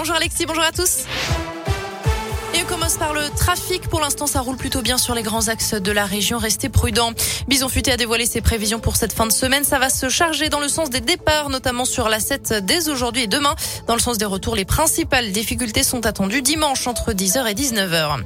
Bonjour Alexis, bonjour à tous. Et on commence par le trafic. Pour l'instant, ça roule plutôt bien sur les grands axes de la région. Restez prudents. Bison Futé a dévoilé ses prévisions pour cette fin de semaine. Ça va se charger dans le sens des départs, notamment sur la 7 dès aujourd'hui et demain. Dans le sens des retours, les principales difficultés sont attendues dimanche entre 10h et 19h.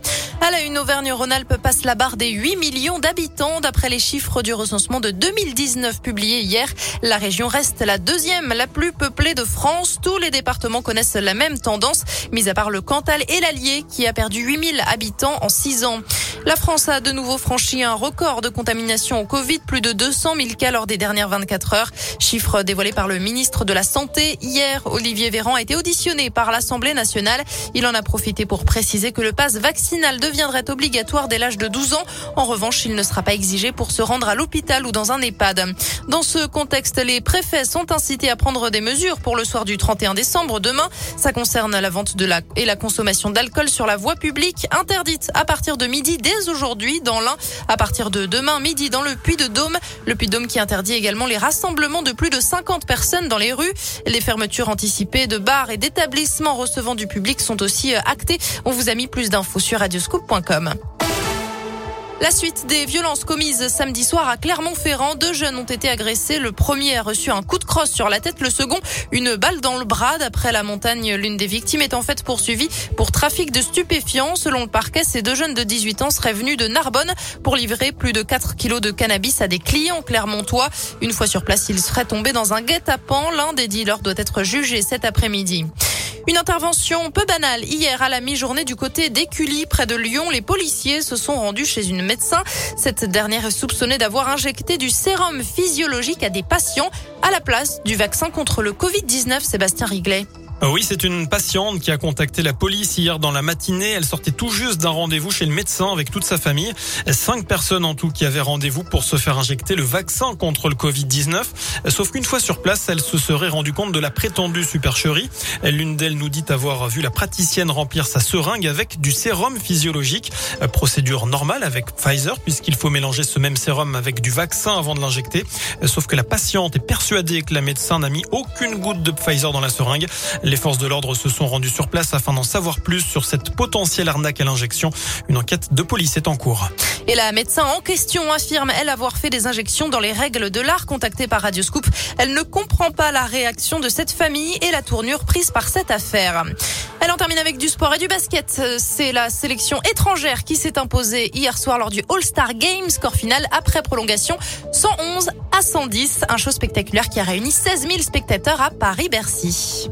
À la une, Auvergne-Rhône-Alpes passe la barre des 8 millions d'habitants. D'après les chiffres du recensement de 2019 publié hier, la région reste la deuxième, la plus peuplée de France. Tous les départements connaissent la même tendance, mis à part le Cantal et l'Allier, qui a perdu 8000 habitants en 6 ans. La France a de nouveau franchi un record de contamination au Covid, plus de 200 000 cas lors des dernières 24 heures. Chiffre dévoilé par le ministre de la Santé. Hier, Olivier Véran a été auditionné par l'Assemblée nationale. Il en a profité pour préciser que le passe vaccinal deviendrait obligatoire dès l'âge de 12 ans. En revanche, il ne sera pas exigé pour se rendre à l'hôpital ou dans un EHPAD. Dans ce contexte, les préfets sont incités à prendre des mesures pour le soir du 31 décembre demain. Ça concerne la vente de la et la consommation d'alcool sur la voie publique interdite à partir de midi dès aujourd'hui dans l'Ain, à partir de demain midi dans le Puy-de-Dôme. Le Puy-de-Dôme qui interdit également les rassemblements de plus de 50 personnes dans les rues. Les fermetures anticipées de bars et d'établissements recevant du public sont aussi euh, actées. On vous a mis plus d'infos sur radioscoop.com. La suite des violences commises samedi soir à Clermont-Ferrand. Deux jeunes ont été agressés. Le premier a reçu un coup de crosse sur la tête. Le second, une balle dans le bras. D'après la montagne, l'une des victimes est en fait poursuivie pour trafic de stupéfiants. Selon le parquet, ces deux jeunes de 18 ans seraient venus de Narbonne pour livrer plus de 4 kilos de cannabis à des clients clermontois. Une fois sur place, ils seraient tombés dans un guet-apens. L'un des dealers doit être jugé cet après-midi. Une intervention peu banale hier à la mi-journée du côté d'Écully, près de Lyon. Les policiers se sont rendus chez une médecin. Cette dernière est soupçonnée d'avoir injecté du sérum physiologique à des patients à la place du vaccin contre le Covid-19. Sébastien Riglet. Euh, oui, c'est une patiente qui a contacté la police hier dans la matinée. Elle sortait tout juste d'un rendez-vous chez le médecin avec toute sa famille. Cinq personnes en tout qui avaient rendez-vous pour se faire injecter le vaccin contre le Covid-19. Sauf qu'une fois sur place, elle se serait rendue compte de la prétendue supercherie. L'une d'elles nous dit avoir vu la praticienne remplir sa seringue avec du sérum physiologique. Procédure normale avec Pfizer puisqu'il faut mélanger ce même sérum avec du vaccin avant de l'injecter. Sauf que la patiente est persuadée que la médecin n'a mis aucune goutte de Pfizer dans la seringue. Les forces de l'ordre se sont rendues sur place afin d'en savoir plus sur cette potentielle arnaque à l'injection. Une enquête de police est en cours. Et la médecin en question affirme, elle, avoir fait des injections dans les règles de l'art. Contactée par Radioscoop, elle ne comprend pas la réaction de cette famille et la tournure prise par cette affaire. Elle en termine avec du sport et du basket. C'est la sélection étrangère qui s'est imposée hier soir lors du All-Star Games. Score final après prolongation 111 à 110. Un show spectaculaire qui a réuni 16 000 spectateurs à Paris-Bercy.